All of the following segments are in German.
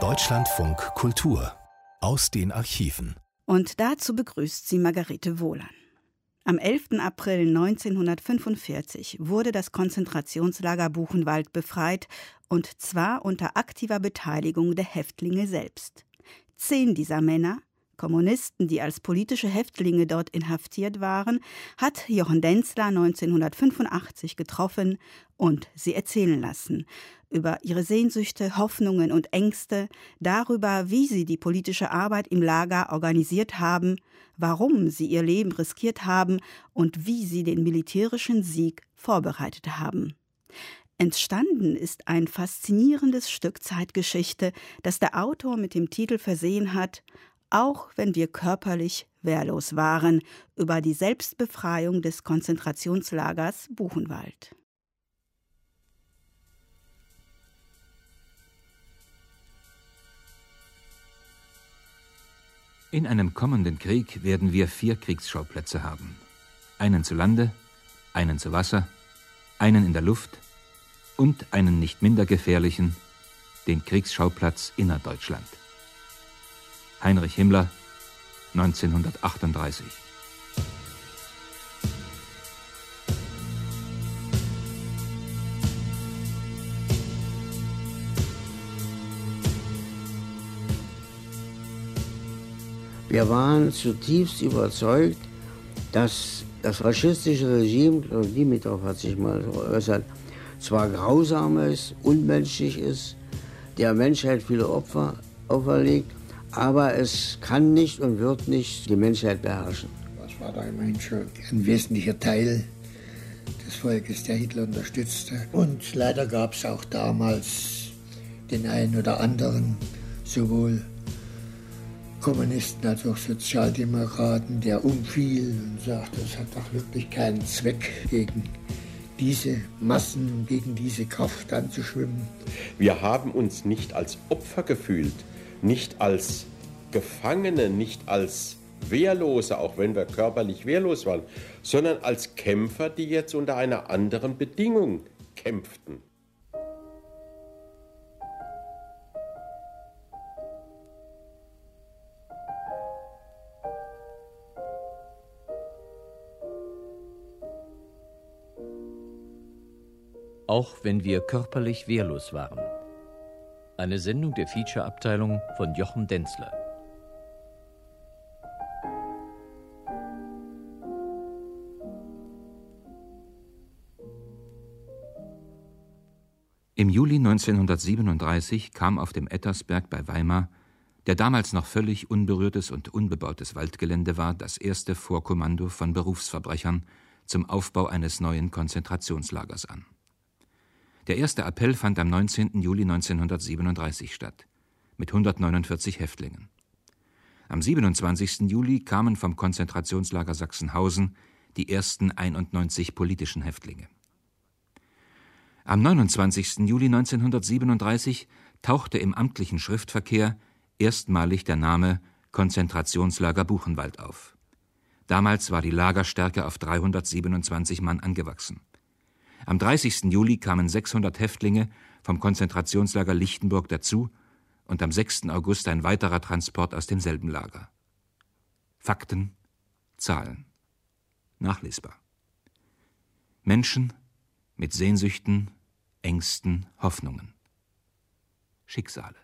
Deutschlandfunk Kultur aus den Archiven. Und dazu begrüßt sie Margarete Wohlan. Am 11. April 1945 wurde das Konzentrationslager Buchenwald befreit, und zwar unter aktiver Beteiligung der Häftlinge selbst. Zehn dieser Männer, Kommunisten, die als politische Häftlinge dort inhaftiert waren, hat Jochen Denzler 1985 getroffen und sie erzählen lassen über ihre Sehnsüchte, Hoffnungen und Ängste, darüber, wie sie die politische Arbeit im Lager organisiert haben, warum sie ihr Leben riskiert haben und wie sie den militärischen Sieg vorbereitet haben. Entstanden ist ein faszinierendes Stück Zeitgeschichte, das der Autor mit dem Titel versehen hat auch wenn wir körperlich wehrlos waren, über die Selbstbefreiung des Konzentrationslagers Buchenwald. In einem kommenden Krieg werden wir vier Kriegsschauplätze haben. Einen zu Lande, einen zu Wasser, einen in der Luft und einen nicht minder gefährlichen, den Kriegsschauplatz Innerdeutschland. Heinrich Himmler 1938. Wir waren zutiefst überzeugt, dass das faschistische Regime, Dimitrov hat sich mal geäußert, zwar grausam ist, unmenschlich ist, der Menschheit viele Opfer auferlegt, aber es kann nicht und wird nicht die Menschheit beherrschen. Das war da immerhin schon ein wesentlicher Teil des Volkes, der Hitler unterstützte. Und leider gab es auch damals den einen oder anderen, sowohl Kommunisten als auch Sozialdemokraten, der umfiel und sagte, es hat doch wirklich keinen Zweck, gegen diese Massen, gegen diese Kraft anzuschwimmen. Wir haben uns nicht als Opfer gefühlt, nicht als Gefangene, nicht als Wehrlose, auch wenn wir körperlich wehrlos waren, sondern als Kämpfer, die jetzt unter einer anderen Bedingung kämpften. Auch wenn wir körperlich wehrlos waren. Eine Sendung der Feature-Abteilung von Jochen Denzler. Im Juli 1937 kam auf dem Ettersberg bei Weimar, der damals noch völlig unberührtes und unbebautes Waldgelände war, das erste Vorkommando von Berufsverbrechern zum Aufbau eines neuen Konzentrationslagers an. Der erste Appell fand am 19. Juli 1937 statt, mit 149 Häftlingen. Am 27. Juli kamen vom Konzentrationslager Sachsenhausen die ersten 91 politischen Häftlinge. Am 29. Juli 1937 tauchte im amtlichen Schriftverkehr erstmalig der Name Konzentrationslager Buchenwald auf. Damals war die Lagerstärke auf 327 Mann angewachsen. Am 30. Juli kamen 600 Häftlinge vom Konzentrationslager Lichtenburg dazu und am 6. August ein weiterer Transport aus demselben Lager. Fakten, Zahlen. Nachlesbar. Menschen mit Sehnsüchten, Ängsten, Hoffnungen. Schicksale.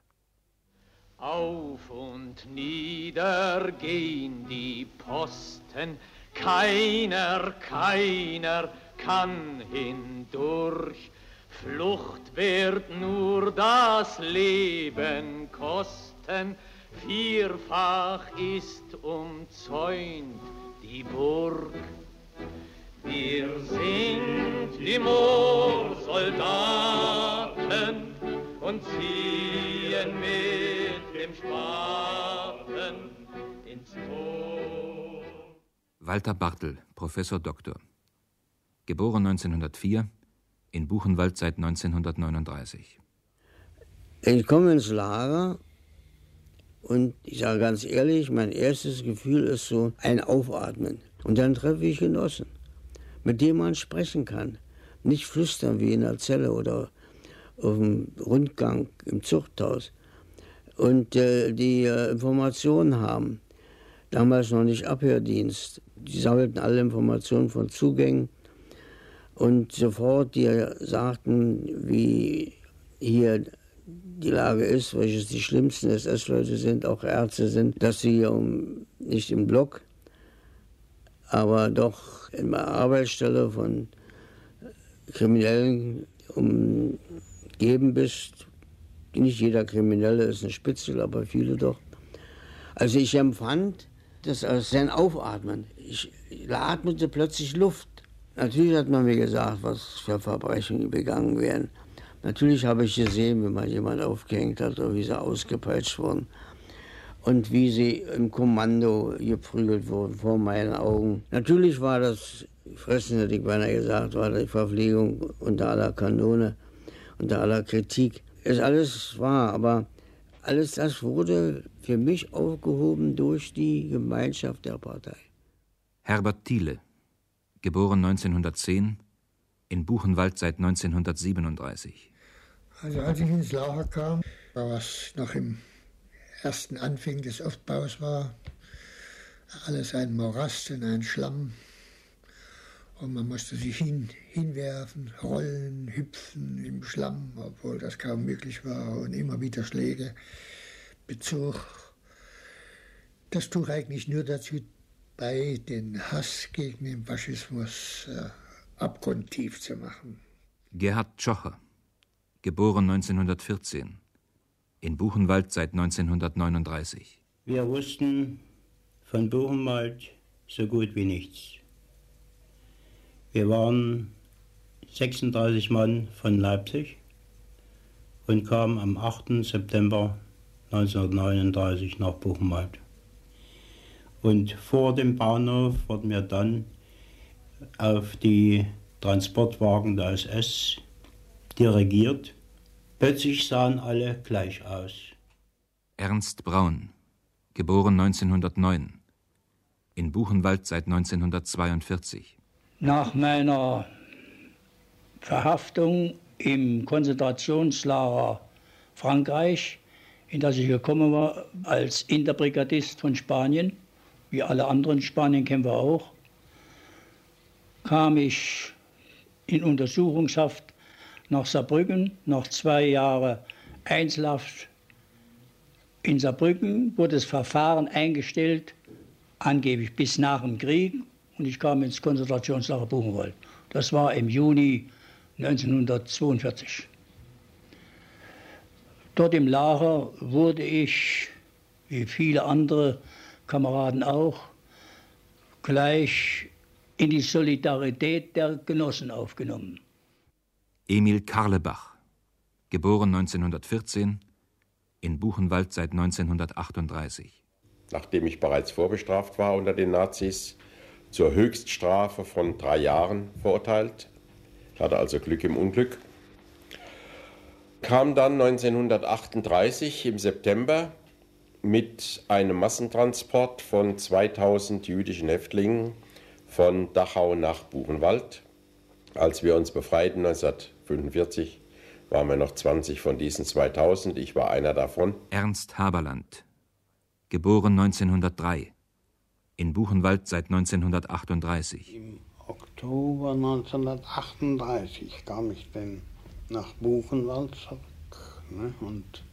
Auf und nieder gehen die Posten, keiner, keiner kann hindurch. Flucht wird nur das Leben kosten, vierfach ist umzäunt die Burg. Wir sind die Moorsoldaten und ziehen mit dem Spaten ins Tor. Walter Bartel, Professor Doktor geboren 1904, in Buchenwald seit 1939. Ich komme ins Lager und ich sage ganz ehrlich, mein erstes Gefühl ist so ein Aufatmen. Und dann treffe ich Genossen, mit denen man sprechen kann. Nicht flüstern wie in der Zelle oder auf dem Rundgang im Zuchthaus und äh, die äh, Informationen haben. Damals noch nicht Abhördienst. Die sammelten alle Informationen von Zugängen und sofort die sagten, wie hier die Lage ist, welches die schlimmsten SS-Leute sind, auch Ärzte sind, dass sie um, nicht im Block, aber doch in der Arbeitsstelle von Kriminellen umgeben bist. Nicht jeder Kriminelle ist ein Spitzel, aber viele doch. Also ich empfand das als sein Aufatmen. Ich atmete plötzlich Luft. Natürlich hat man mir gesagt, was für Verbrechen begangen werden. Natürlich habe ich gesehen, wie man jemand aufgehängt hat oder wie sie ausgepeitscht wurden. Und wie sie im Kommando geprügelt wurden vor meinen Augen. Natürlich war das Fressen, hätte ich beinahe gesagt, war die Verpflegung unter aller Kanone, unter aller Kritik. Ist alles wahr, aber alles das wurde für mich aufgehoben durch die Gemeinschaft der Partei. Herbert Thiele, geboren 1910, in Buchenwald seit 1937. Also als ich ins Lager kam, was noch im ersten Anfang des Aufbaus war, alles ein Morast und ein Schlamm. Und man musste sich hin, hinwerfen, rollen, hüpfen im Schlamm, obwohl das kaum möglich war und immer wieder Schläge, Bezug. Das trug eigentlich nur dazu bei, den Hass gegen den Faschismus äh, abgrundtief zu machen. Gerhard Tschocher, geboren 1914, in Buchenwald seit 1939. Wir wussten von Buchenwald so gut wie nichts. Wir waren 36 Mann von Leipzig und kamen am 8. September 1939 nach Buchenwald. Und vor dem Bahnhof wurden wir dann auf die Transportwagen der SS dirigiert. Plötzlich sahen alle gleich aus. Ernst Braun, geboren 1909, in Buchenwald seit 1942. Nach meiner Verhaftung im Konzentrationslager Frankreich, in das ich gekommen war als Interbrigadist von Spanien, wie alle anderen Spanienkämpfer auch, kam ich in Untersuchungshaft nach Saarbrücken. Nach zwei Jahren Einzelhaft in Saarbrücken wurde das Verfahren eingestellt, angeblich bis nach dem Krieg und ich kam ins Konzentrationslager Buchenwald. Das war im Juni 1942. Dort im Lager wurde ich, wie viele andere Kameraden auch, gleich in die Solidarität der Genossen aufgenommen. Emil Karlebach, geboren 1914, in Buchenwald seit 1938. Nachdem ich bereits vorbestraft war unter den Nazis, zur Höchststrafe von drei Jahren verurteilt. Ich hatte also Glück im Unglück. Kam dann 1938 im September mit einem Massentransport von 2000 jüdischen Häftlingen von Dachau nach Buchenwald. Als wir uns befreiten 1945 waren wir noch 20 von diesen 2000. Ich war einer davon. Ernst Haberland, geboren 1903 in Buchenwald seit 1938. Im Oktober 1938 kam ich dann nach Buchenwald zurück. Ne? Und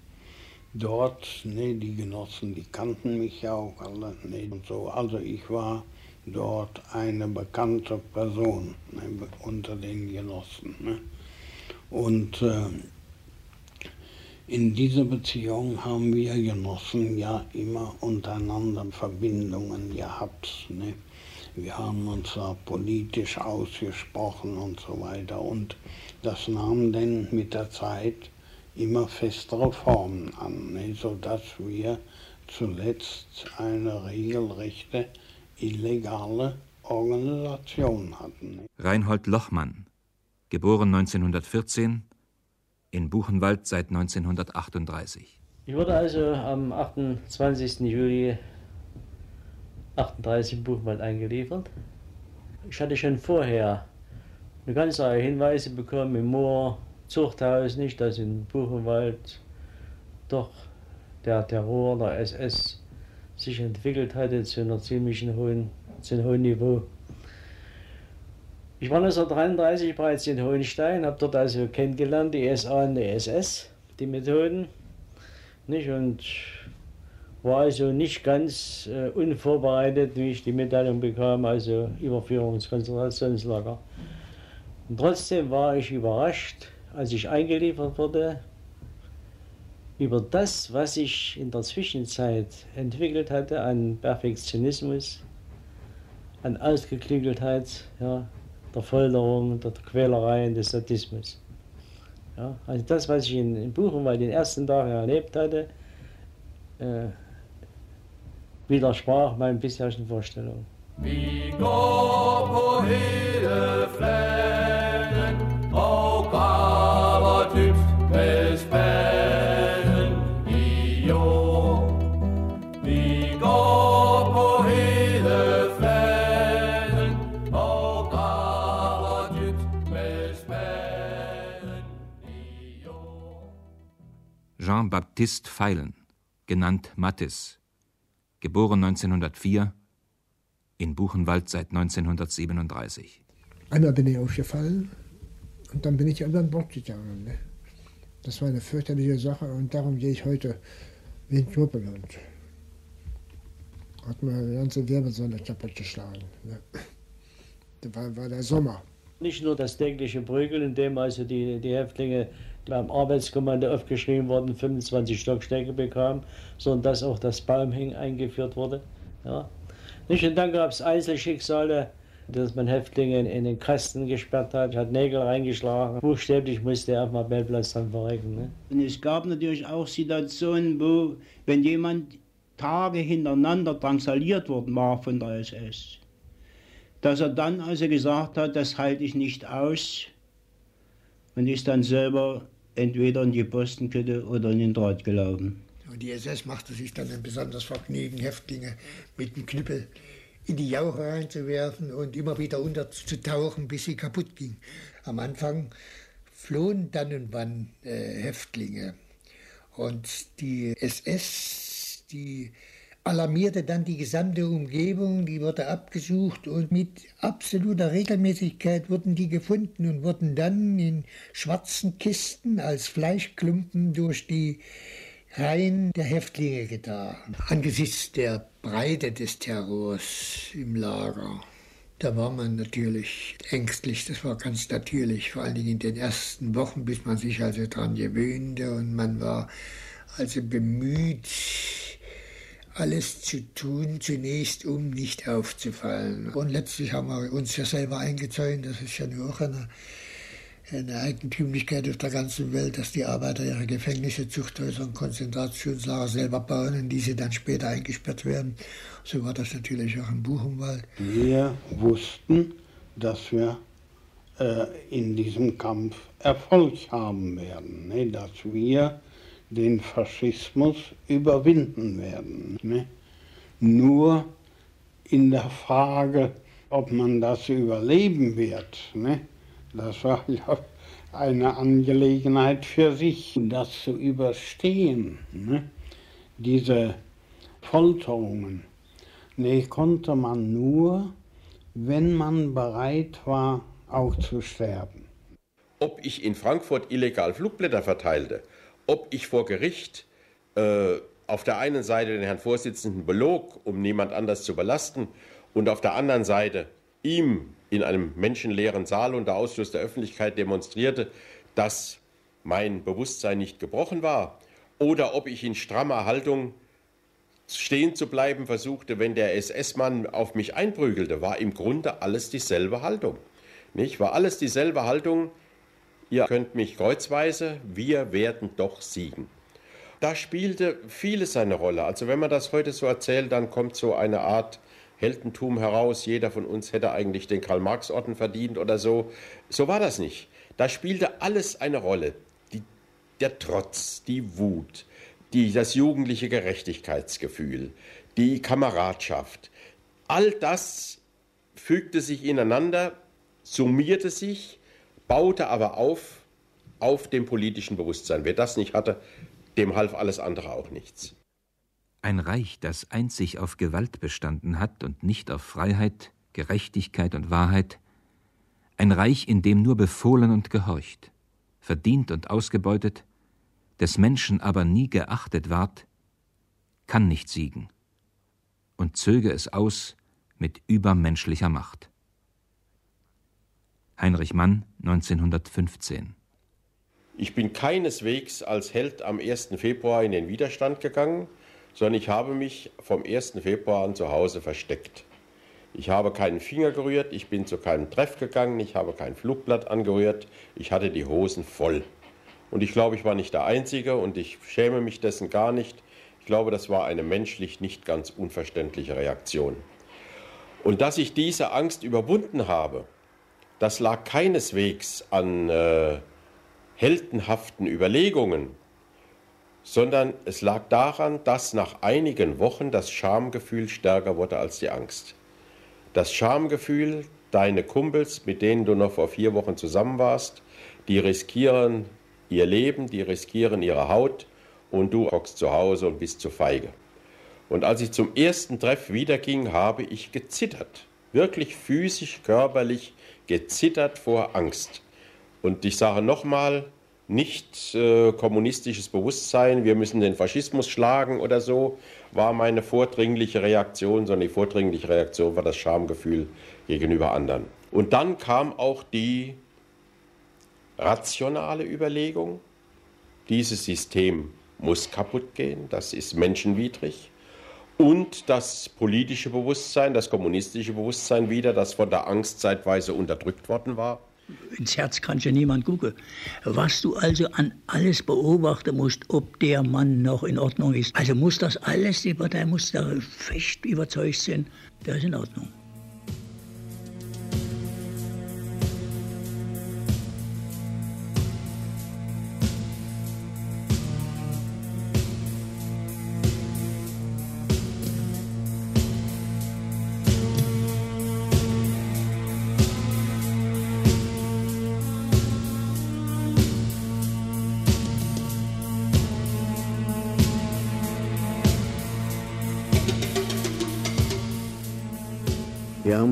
dort, ne, die Genossen, die kannten mich ja auch alle. Ne, und so. Also ich war dort eine bekannte Person ne, unter den Genossen. Ne? Und äh, in dieser Beziehung haben wir Genossen ja immer untereinander Verbindungen gehabt. Ne? Wir haben uns da politisch ausgesprochen und so weiter. Und das nahm dann mit der Zeit immer festere Formen an, ne? sodass wir zuletzt eine regelrechte illegale Organisation hatten. Ne? Reinhold Lochmann, geboren 1914, in Buchenwald seit 1938. Ich wurde also am 28. Juli 38 in Buchenwald eingeliefert. Ich hatte schon vorher eine ganze Reihe Hinweise bekommen im Moor, Zuchthaus nicht, dass in Buchenwald doch der Terror der SS sich entwickelt hatte zu einer ziemlichen hohen, zu einem hohen Niveau. Ich war 1933 bereits in Hohenstein, habe dort also kennengelernt, die SA und die SS, die Methoden. Nicht? Und war also nicht ganz äh, unvorbereitet, wie ich die Mitteilung bekam, also Überführung ins Konzentrationslager. Und trotzdem war ich überrascht, als ich eingeliefert wurde, über das, was sich in der Zwischenzeit entwickelt hatte an Perfektionismus, an Ausgeklügeltheit ja, der Folterung, der Quälerei und des Sadismus. Ja, also das, was ich in, in Buchenwald den ersten Tagen erlebt hatte, äh, widersprach meinen bisherigen Vorstellungen. Wie Gott på Jean-Baptiste Feilen, genannt Mattis, geboren 1904, in Buchenwald seit 1937. Einmal bin ich aufgefallen und dann bin ich über den Bord gegangen. Ne? Das war eine fürchterliche Sache und darum gehe ich heute wie ein Knurpeland. Hat mir die ganze Wirbelsäule kaputt geschlagen. Ne? Das war, war der Sommer. Nicht nur das tägliche Prügeln, in dem also die, die Häftlinge beim Arbeitskommando aufgeschrieben wurden, 25 Stockstärke bekamen, sondern dass auch das Baumhängen eingeführt wurde. Ja. Nicht? Und dann gab es Einzelschicksale, dass man Häftlinge in, den Kasten gesperrt hat, hat Nägel reingeschlagen. Buchstäblich musste er auf dem Appellplatz dann verrecken. Ne? Und es gab natürlich auch Situationen, wo, wenn jemand Tage hintereinander drangsaliert worden war von der SS, dass er dann also gesagt hat, das halte ich nicht aus und ist dann selber entweder in die Postenkette oder in den Draht gelaufen. Und die SS machte sich dann ein besonderes Vergnügen, Häftlinge mit dem Knüppel in die Jauche reinzuwerfen und immer wieder unterzutauchen, bis sie kaputt ging. Am Anfang flohen dann und wann äh, Häftlinge. Und die SS, die alarmierte dann die gesamte Umgebung, die wurde abgesucht und mit absoluter Regelmäßigkeit wurden die gefunden und wurden dann in schwarzen Kisten als Fleischklumpen durch die Reihen der Häftlinge getan. Angesichts der Breite des Terrors im Lager, da war man natürlich ängstlich, das war ganz natürlich, vor allen Dingen in den ersten Wochen, bis man sich also daran gewöhnte und man war also bemüht, alles zu tun, zunächst um nicht aufzufallen. Und letztlich haben wir uns ja selber eingezäunt, das ist ja nur auch eine eine Eigentümlichkeit auf der ganzen Welt, dass die Arbeiter ihre Gefängnisse, Zuchthäuser und Konzentrationslager selber bauen, in die sie dann später eingesperrt werden. So war das natürlich auch im Buchenwald. Wir wussten, dass wir äh, in diesem Kampf Erfolg haben werden, ne? dass wir den Faschismus überwinden werden. Ne? Nur in der Frage, ob man das überleben wird, ne? Das war ja eine Angelegenheit für sich, das zu überstehen. Ne? Diese Folterungen, ne, konnte man nur, wenn man bereit war, auch zu sterben. Ob ich in Frankfurt illegal Flugblätter verteilte, ob ich vor Gericht äh, auf der einen Seite den Herrn Vorsitzenden belog, um niemand anders zu belasten, und auf der anderen Seite ihm in einem menschenleeren Saal unter Ausschluss der Öffentlichkeit demonstrierte, dass mein Bewusstsein nicht gebrochen war oder ob ich in strammer Haltung stehen zu bleiben versuchte, wenn der SS-Mann auf mich einprügelte, war im Grunde alles dieselbe Haltung. Nicht? War alles dieselbe Haltung, ihr könnt mich kreuzweise, wir werden doch siegen. Da spielte vieles eine Rolle. Also wenn man das heute so erzählt, dann kommt so eine Art Heldentum heraus, jeder von uns hätte eigentlich den Karl-Marx-Orden verdient oder so. So war das nicht. Da spielte alles eine Rolle. Die, der Trotz, die Wut, die, das jugendliche Gerechtigkeitsgefühl, die Kameradschaft. All das fügte sich ineinander, summierte sich, baute aber auf auf dem politischen Bewusstsein. Wer das nicht hatte, dem half alles andere auch nichts. Ein Reich, das einzig auf Gewalt bestanden hat und nicht auf Freiheit, Gerechtigkeit und Wahrheit, ein Reich, in dem nur befohlen und gehorcht, verdient und ausgebeutet, des Menschen aber nie geachtet ward, kann nicht siegen und zöge es aus mit übermenschlicher Macht. Heinrich Mann 1915 Ich bin keineswegs als Held am 1. Februar in den Widerstand gegangen, sondern ich habe mich vom 1. Februar an zu Hause versteckt. Ich habe keinen Finger gerührt, ich bin zu keinem Treff gegangen, ich habe kein Flugblatt angerührt, ich hatte die Hosen voll. Und ich glaube, ich war nicht der Einzige und ich schäme mich dessen gar nicht. Ich glaube, das war eine menschlich nicht ganz unverständliche Reaktion. Und dass ich diese Angst überwunden habe, das lag keineswegs an äh, heldenhaften Überlegungen, sondern es lag daran, dass nach einigen Wochen das Schamgefühl stärker wurde als die Angst. Das Schamgefühl, deine Kumpels, mit denen du noch vor vier Wochen zusammen warst, die riskieren ihr Leben, die riskieren ihre Haut und du hockst zu Hause und bist zu feige. Und als ich zum ersten Treff wiederging, habe ich gezittert, wirklich physisch, körperlich gezittert vor Angst. Und ich sage nochmal, nicht äh, kommunistisches Bewusstsein, wir müssen den Faschismus schlagen oder so, war meine vordringliche Reaktion, sondern die vordringliche Reaktion war das Schamgefühl gegenüber anderen. Und dann kam auch die rationale Überlegung, dieses System muss kaputt gehen, das ist menschenwidrig. Und das politische Bewusstsein, das kommunistische Bewusstsein wieder, das von der Angst zeitweise unterdrückt worden war. Ins Herz kann ja niemand gucken. Was du also an alles beobachten musst, ob der Mann noch in Ordnung ist. Also muss das alles, die Partei muss da fest überzeugt sein, der ist in Ordnung.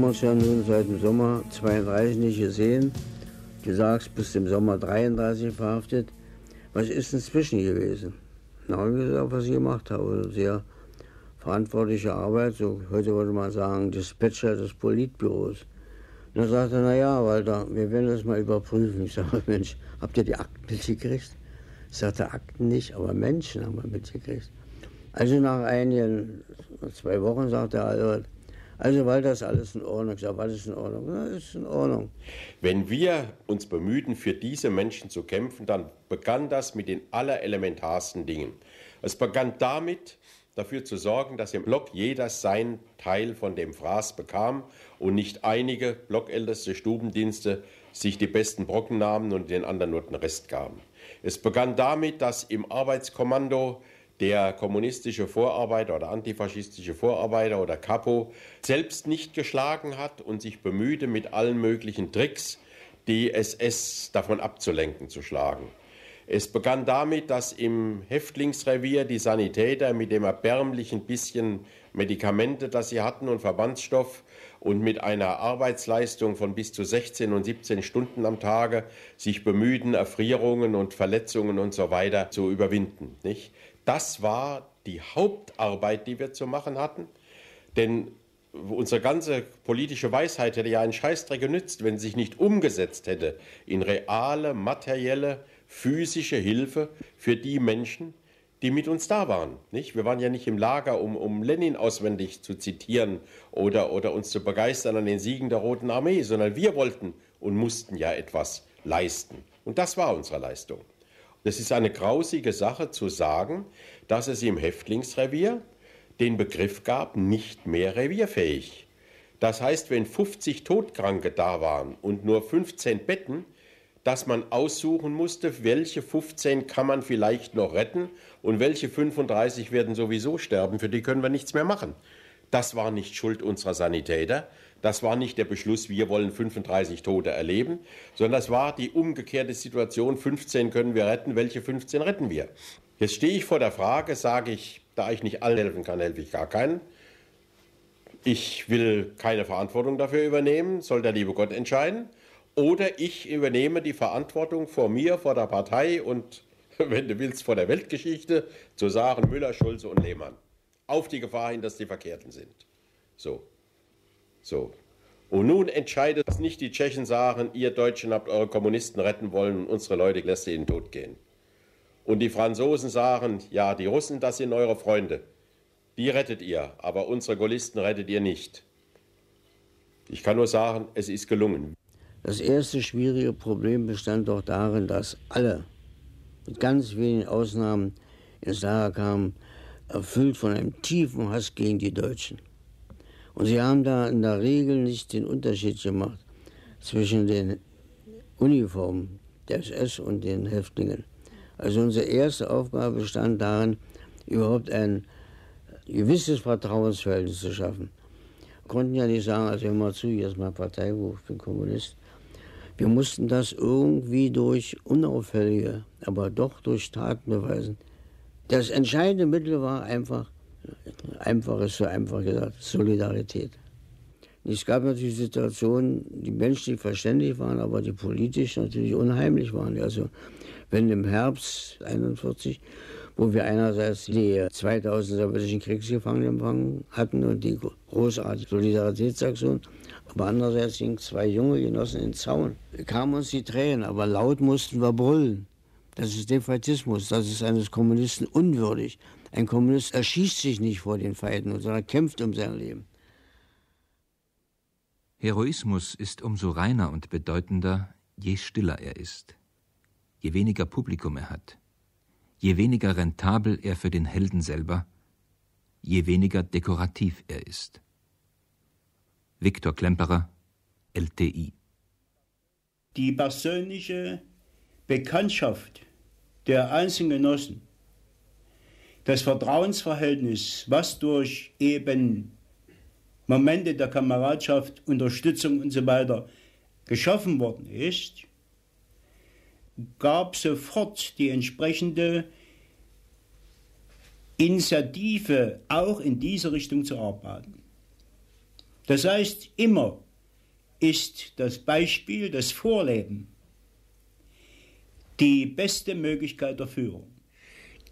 Haben uns ja nun seit dem Sommer 32 nicht gesehen. Du sagst, bis zum Sommer 33 verhaftet. Was ist inzwischen gewesen? Na, habe ich gesagt, was ich gemacht habe. Sehr verantwortliche Arbeit, so heute würde man sagen, Dispatcher des Politbüros. Und dann sagte er, naja, Walter, wir werden das mal überprüfen. Ich sage, Mensch, habt ihr die Akten mitgekriegt? Ich sagte, Akten nicht, aber Menschen haben wir mitgekriegt. Also nach einigen, zwei Wochen sagte er, Albert, also, weil das alles in Ordnung ist. Aber alles in Ordnung. Ja, ist in Ordnung. Wenn wir uns bemühten, für diese Menschen zu kämpfen, dann begann das mit den allerelementarsten Dingen. Es begann damit, dafür zu sorgen, dass im Block jeder sein Teil von dem Fraß bekam und nicht einige blockälteste Stubendienste sich die besten Brocken nahmen und den anderen nur den Rest gaben. Es begann damit, dass im Arbeitskommando der kommunistische Vorarbeiter oder antifaschistische Vorarbeiter oder Capo selbst nicht geschlagen hat und sich bemühte, mit allen möglichen Tricks die SS davon abzulenken, zu schlagen. Es begann damit, dass im Häftlingsrevier die Sanitäter mit dem erbärmlichen bisschen Medikamente, das sie hatten und Verbandsstoff und mit einer Arbeitsleistung von bis zu 16 und 17 Stunden am Tage sich bemühten, Erfrierungen und Verletzungen und so weiter zu überwinden. Nicht? Das war die Hauptarbeit, die wir zu machen hatten. Denn unsere ganze politische Weisheit hätte ja einen Scheißdreck genützt, wenn sie sich nicht umgesetzt hätte in reale, materielle, physische Hilfe für die Menschen, die mit uns da waren. Nicht? Wir waren ja nicht im Lager, um, um Lenin auswendig zu zitieren oder, oder uns zu begeistern an den Siegen der Roten Armee, sondern wir wollten und mussten ja etwas leisten. Und das war unsere Leistung. Es ist eine grausige Sache zu sagen, dass es im Häftlingsrevier den Begriff gab, nicht mehr revierfähig. Das heißt, wenn 50 Todkranke da waren und nur 15 Betten, dass man aussuchen musste, welche 15 kann man vielleicht noch retten und welche 35 werden sowieso sterben, für die können wir nichts mehr machen. Das war nicht Schuld unserer Sanitäter. Das war nicht der Beschluss, wir wollen 35 Tote erleben, sondern das war die umgekehrte Situation, 15 können wir retten, welche 15 retten wir? Jetzt stehe ich vor der Frage, sage ich, da ich nicht allen helfen kann, helfe ich gar keinen. Ich will keine Verantwortung dafür übernehmen, soll der liebe Gott entscheiden. Oder ich übernehme die Verantwortung vor mir, vor der Partei und, wenn du willst, vor der Weltgeschichte, zu sagen, Müller, Schulze und Lehmann. Auf die Gefahr hin, dass die Verkehrten sind. So. So. Und nun entscheidet, dass nicht die Tschechen sagen, ihr Deutschen habt eure Kommunisten retten wollen und unsere Leute lässt ihr in den Tod gehen. Und die Franzosen sagen, ja, die Russen, das sind eure Freunde. Die rettet ihr, aber unsere Gaullisten rettet ihr nicht. Ich kann nur sagen, es ist gelungen. Das erste schwierige Problem bestand doch darin, dass alle, mit ganz wenigen Ausnahmen, ins Lager kamen, erfüllt von einem tiefen Hass gegen die Deutschen. Und sie haben da in der Regel nicht den Unterschied gemacht zwischen den Uniformen der SS und den Häftlingen. Also unsere erste Aufgabe bestand darin, überhaupt ein gewisses Vertrauensverhältnis zu schaffen. Wir konnten ja nicht sagen, also hör mal zu, hier ist mein Parteibuch, ich bin Kommunist. Wir mussten das irgendwie durch unauffällige, aber doch durch Taten beweisen. Das entscheidende Mittel war einfach Einfach ist so einfach gesagt, Solidarität. Es gab natürlich Situationen, die menschlich verständlich waren, aber die politisch natürlich unheimlich waren. Also wenn im Herbst 1941, wo wir einerseits die 2000 sowjetischen Kriegsgefangenen empfangen hatten und die großartige Solidaritätsaktion, aber andererseits hingen zwei junge Genossen in den Zaun. Kamen uns die Tränen, aber laut mussten wir brüllen. Das ist Defaitismus, das ist eines Kommunisten unwürdig. Ein Kommunist erschießt sich nicht vor den Feinden, sondern kämpft um sein Leben. Heroismus ist umso reiner und bedeutender, je stiller er ist, je weniger Publikum er hat, je weniger rentabel er für den Helden selber, je weniger dekorativ er ist. Viktor Klemperer, LTI. Die persönliche Bekanntschaft der einzelnen Genossen das Vertrauensverhältnis, was durch eben Momente der Kameradschaft, Unterstützung und so weiter geschaffen worden ist, gab sofort die entsprechende Initiative, auch in diese Richtung zu arbeiten. Das heißt, immer ist das Beispiel, das Vorleben die beste Möglichkeit der Führung.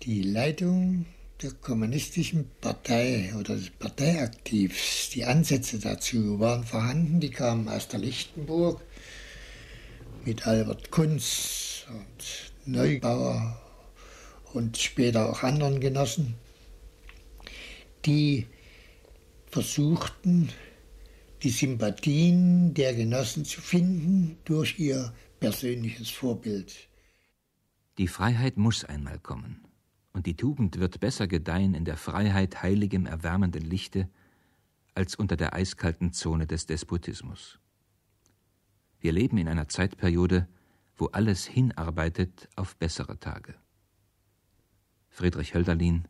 Die Leitung der kommunistischen Partei oder des Parteiaktivs, die Ansätze dazu waren vorhanden, die kamen aus der Lichtenburg mit Albert Kunz und Neubauer und später auch anderen Genossen, die versuchten, die Sympathien der Genossen zu finden durch ihr persönliches Vorbild. Die Freiheit muss einmal kommen und die Tugend wird besser gedeihen in der Freiheit heiligem erwärmenden Lichte als unter der eiskalten Zone des Despotismus. Wir leben in einer Zeitperiode, wo alles hinarbeitet auf bessere Tage. Friedrich Hölderlin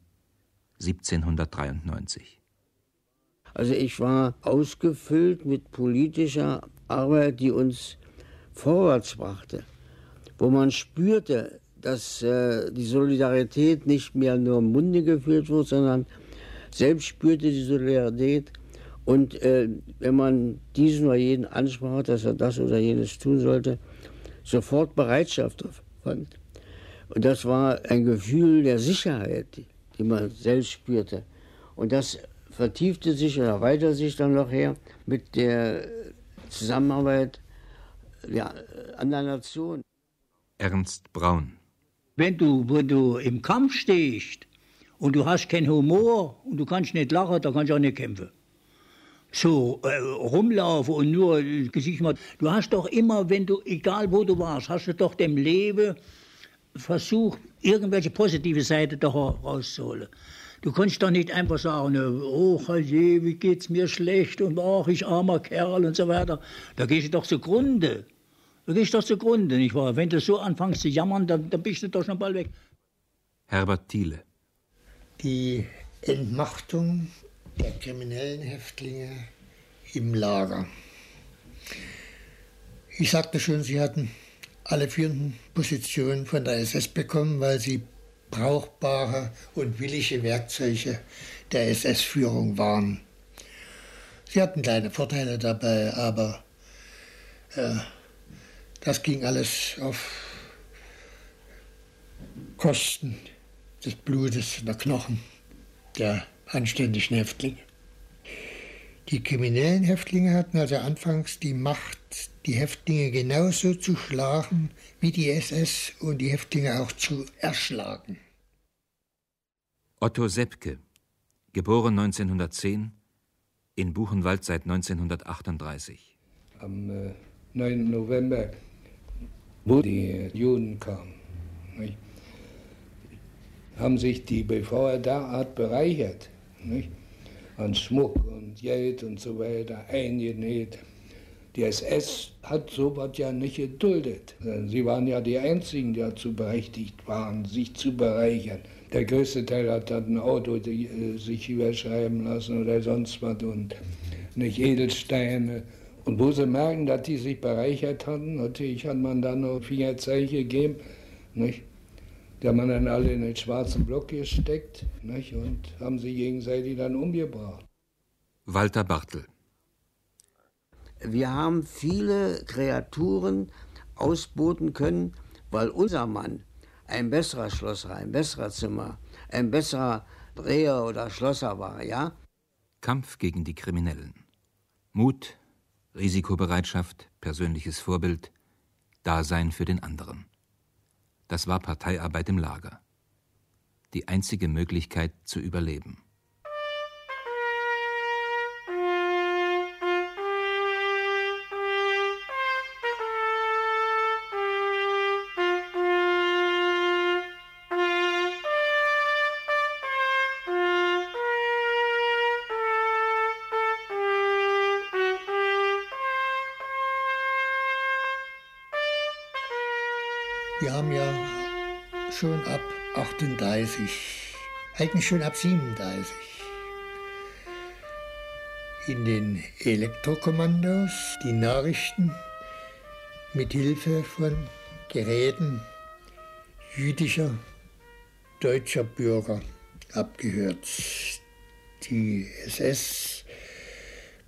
1793 Also ich war ausgefüllt mit politischer Arbeit, die uns vorwärts brachte, wo man spürte, dass äh, die Solidarität nicht mehr nur im Munde geführt wird, sondern selbst spürte die Solidarität. Und äh, wenn man diesen oder jeden ansprach, dass er das oder jenes tun sollte, sofort Bereitschaft fand. Und das war ein Gefühl der Sicherheit, die, man selbst spürte. Und das vertiefte sich oder erweiterte sich dann noch her mit der Zusammenarbeit ja, anderen Nationen. Ernst Braun wenn du, wo du im Kampf stehst und du hast keinen Humor und du kannst nicht lachen, dann kannst du auch nicht kämpfen. So äh, rumlaufen und nur Gesicht machen. Du hast doch immer, wenn du, egal wo du warst, hast du doch dem Leben versucht, irgendwelche positive Seiten da rauszuholen. Du kannst doch nicht einfach sagen, oh, je, wie geht's mir schlecht und ach, ich armer Kerl und so weiter. Da gehst du doch zugrunde. Du gehst doch zugrunde, nicht wahr? Wenn du so anfängst zu jammern, dann, dann bist du doch schon bald weg. Herbert Thiele. Die Entmachtung der kriminellen Häftlinge im Lager. Ich sagte schon, sie hatten alle führenden Positionen von der SS bekommen, weil sie brauchbare und willige Werkzeuge der SS-Führung waren. Sie hatten kleine Vorteile dabei, aber äh, das ging alles auf Kosten des Blutes, der Knochen der anständigen Häftlinge. Die kriminellen Häftlinge hatten also anfangs die Macht, die Häftlinge genauso zu schlagen, wie die SS und die Häftlinge auch zu erschlagen. Otto Seppke, geboren 1910, in Buchenwald seit 1938. Am äh, 9. November, wo die Juden kamen, nicht, haben sich die BVR derart bereichert, nicht, an Schmuck und Geld und so weiter eingenäht. Die SS hat sowas ja nicht geduldet. Sie waren ja die Einzigen, die dazu berechtigt waren, sich zu bereichern. Der größte Teil hat dann ein Auto die, äh, sich überschreiben lassen oder sonst was und nicht Edelsteine. Und wo sie merken, dass die sich bereichert hatten, natürlich hat man dann noch Fingerzeichen gegeben. Nicht? Die haben dann alle in den schwarzen Block gesteckt nicht? und haben sie gegenseitig dann umgebracht. Walter Bartel. Wir haben viele Kreaturen ausboten können, weil unser Mann ein besserer Schlosser, ein besserer Zimmer, ein besserer Dreher oder Schlosser war, ja? Kampf gegen die Kriminellen. Mut, Risikobereitschaft, persönliches Vorbild, Dasein für den anderen. Das war Parteiarbeit im Lager. Die einzige Möglichkeit zu überleben. 38, eigentlich schon ab 37, in den Elektrokommandos die Nachrichten mit Hilfe von Geräten jüdischer deutscher Bürger abgehört. Die SS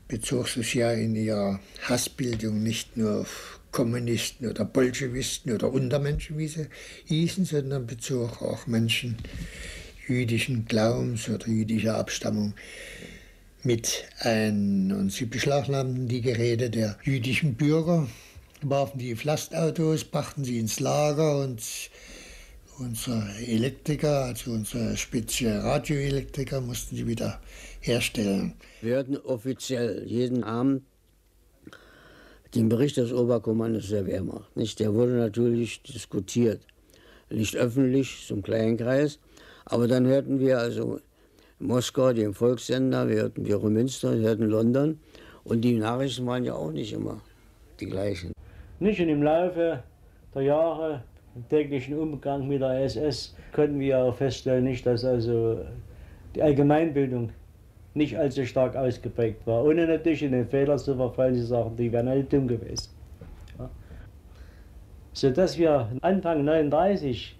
bezog sich ja in ihrer Hassbildung nicht nur auf Kommunisten oder Bolschewisten oder Untermenschen, wie sie hießen, sondern bezog auch Menschen jüdischen Glaubens oder jüdischer Abstammung mit ein. Und sie beschlagnahmten die Geräte der jüdischen Bürger, warfen die Lastautos, brachten sie ins Lager und unsere Elektriker, also unsere spezielle Radioelektriker, mussten sie wieder herstellen. Wir hörten offiziell jeden Abend den Bericht des Oberkommandos der Wehrmacht. Nicht? Der wurde natürlich diskutiert, nicht öffentlich, zum kleinen Kreis, aber dann hörten wir also Moskau, den Volkssender, wir hörten Münster, wir hörten London und die Nachrichten waren ja auch nicht immer die gleichen. Nicht und im Laufe der Jahre, im täglichen Umgang mit der SS, konnten wir auch feststellen, nicht, dass also die Allgemeinbildung nicht allzu stark ausgeprägt war. Ohne natürlich in den Fehler zu verfallen, sie sagen, die wären alle dumm gewesen. Ja. Sodass wir Anfang 39,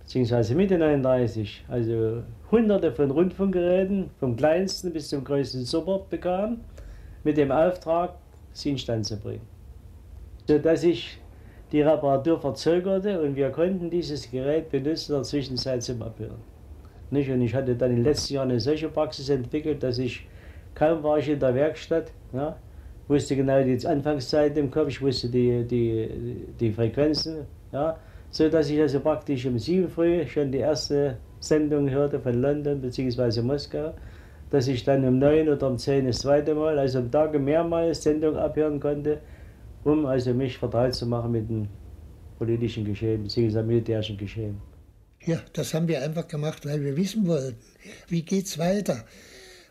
beziehungsweise Mitte 39, also hunderte von Rundfunkgeräten, vom kleinsten bis zum größten Support bekamen, mit dem Auftrag, sie instand zu bringen. Sodass sich die Reparatur verzögerte und wir konnten dieses Gerät benutzen in der Zwischenzeit zum Abhören. Nicht? Und ich hatte dann in den letzten Jahren eine solche Praxis entwickelt, dass ich kaum war ich in der Werkstatt, ja, wusste genau die Anfangszeit im Kopf, ich wusste die, die, die Frequenzen, ja, so dass ich also praktisch um 7 früh schon die erste Sendung hörte von London bzw. Moskau, dass ich dann um 9 oder um 10 das zweite Mal, also am Tage mehrmals Sendung abhören konnte, um also mich vertraut zu machen mit dem politischen Geschehen bzw. militärischen Geschehen. Ja, das haben wir einfach gemacht, weil wir wissen wollten, wie geht's weiter?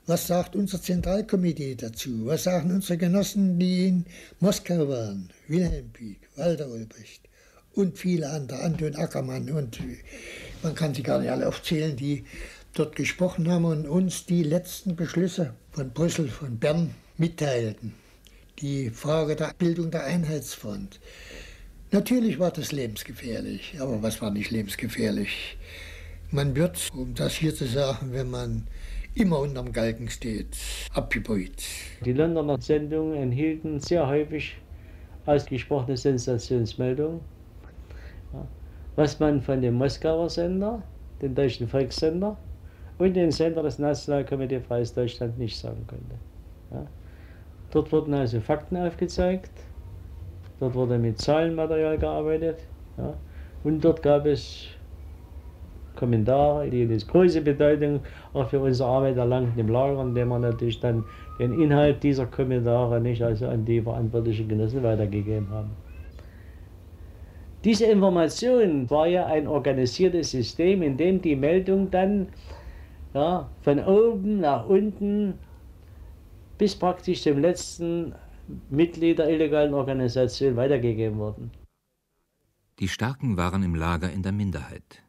Was sagt unser Zentralkomitee dazu? Was sagen unsere Genossen, die in Moskau waren? Wilhelm Pieck, Walter Ulbricht und viele andere, Anton Ackermann und man kann sie gar nicht alle aufzählen, die dort gesprochen haben und uns die letzten Beschlüsse von Brüssel, von Bern mitteilten. Die Frage der Bildung der Einheitsfront. Natürlich war das lebensgefährlich, aber was war nicht lebensgefährlich? Man wird, um das hier zu sagen, wenn man immer unterm Galgen steht, abgebrüht. Die Londoner Sendungen enthielten sehr häufig ausgesprochene Sensationsmeldungen, was man von dem Moskauer Sender, dem deutschen Volkssender und dem Sender des Nationalkomitee Freies Deutschland nicht sagen konnte. Dort wurden also Fakten aufgezeigt, dort wurde mit Zahlenmaterial gearbeitet ja. und dort gab es Kommentare, die eine große Bedeutung auch für unsere Arbeit erlangten im Lager, indem wir natürlich dann den Inhalt dieser Kommentare nicht also an die verantwortlichen Genossen weitergegeben haben. Diese Information war ja ein organisiertes System, in dem die Meldung dann ja, von oben nach unten bis praktisch zum letzten Mitglied der illegalen Organisation weitergegeben wurden. Die Starken waren im Lager in der Minderheit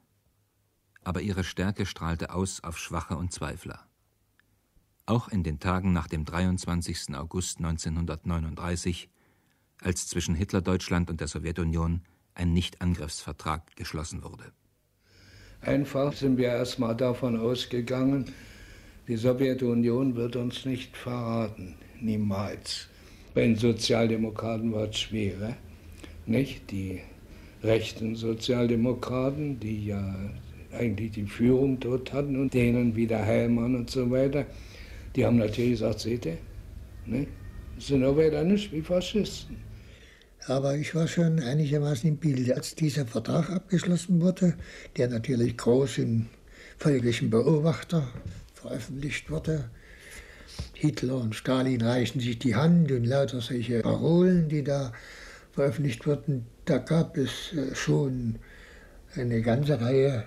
aber ihre Stärke strahlte aus auf Schwache und Zweifler. Auch in den Tagen nach dem 23. August 1939, als zwischen Hitlerdeutschland und der Sowjetunion ein Nichtangriffsvertrag geschlossen wurde. Einfach sind wir erstmal davon ausgegangen, die Sowjetunion wird uns nicht verraten, niemals. Bei den Sozialdemokraten war es schwerer, nicht? Die rechten Sozialdemokraten, die ja eigentlich die Führung dort hatten und denen wie der Heilmann und so weiter, die haben natürlich gesagt, seht ihr, ne? sind aber dann nicht wie Faschisten. Aber ich war schon einigermaßen im Bilde, als dieser Vertrag abgeschlossen wurde, der natürlich groß im völkischen Beobachter veröffentlicht wurde. Hitler und Stalin reichen sich die Hand und lauter solche Parolen, die da veröffentlicht wurden. Da gab es äh, schon eine ganze Reihe